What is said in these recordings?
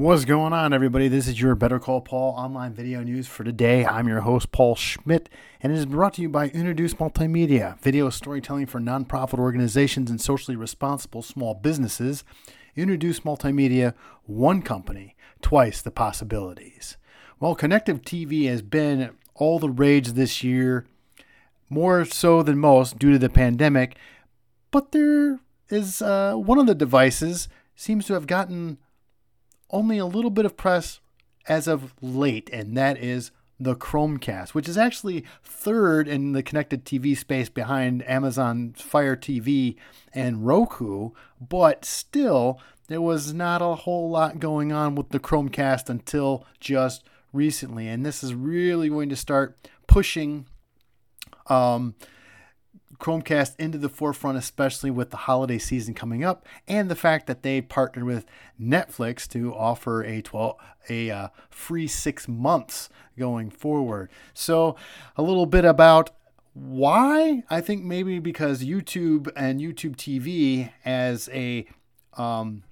What's going on, everybody? This is your Better Call Paul online video news for today. I'm your host, Paul Schmidt, and it is brought to you by Introduce Multimedia, video storytelling for nonprofit organizations and socially responsible small businesses. Introduce Multimedia, one company, twice the possibilities. Well, connected TV has been all the rage this year, more so than most due to the pandemic, but there is uh, one of the devices seems to have gotten only a little bit of press as of late, and that is the Chromecast, which is actually third in the connected TV space behind Amazon Fire TV and Roku, but still, there was not a whole lot going on with the Chromecast until just recently. And this is really going to start pushing um, Chromecast into the forefront, especially with the holiday season coming up, and the fact that they partnered with Netflix to offer a 12 a uh, free six months going forward. So, a little bit about why I think maybe because YouTube and YouTube TV as a um,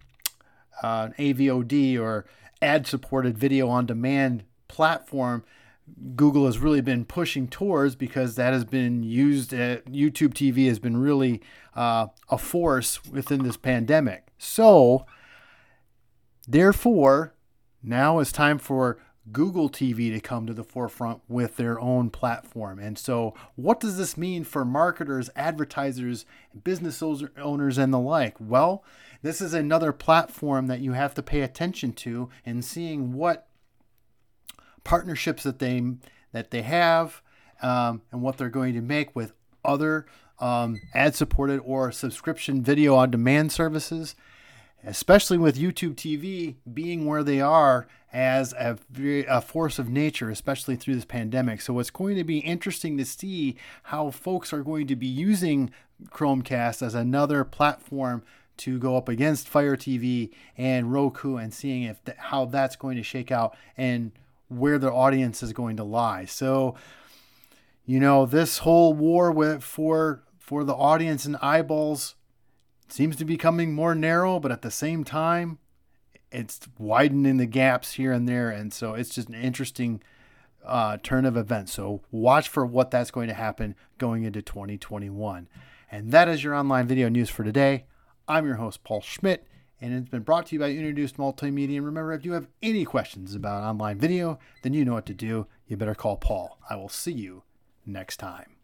uh, AVOD or ad supported video on demand platform Google has really been pushing towards because that has been used at YouTube TV has been really uh, a force within this pandemic. So, therefore, now it's time for Google TV to come to the forefront with their own platform. And so, what does this mean for marketers, advertisers, business owners, and the like? Well, this is another platform that you have to pay attention to and seeing what partnerships that they that they have um, and what they're going to make with other um, ad supported or subscription video on demand services, especially with YouTube TV being where they are as a, a force of nature, especially through this pandemic. So it's going to be interesting to see how folks are going to be using Chromecast as another platform to go up against Fire TV and Roku and seeing if how that's going to shake out and where the audience is going to lie. So, you know, this whole war with for for the audience and eyeballs seems to be becoming more narrow, but at the same time, it's widening the gaps here and there, and so it's just an interesting uh, turn of events. So watch for what that's going to happen going into 2021. And that is your online video news for today. I'm your host, Paul Schmidt and it's been brought to you by Introduced Multimedia. And remember, if you have any questions about online video, then you know what to do. You better call Paul. I will see you next time.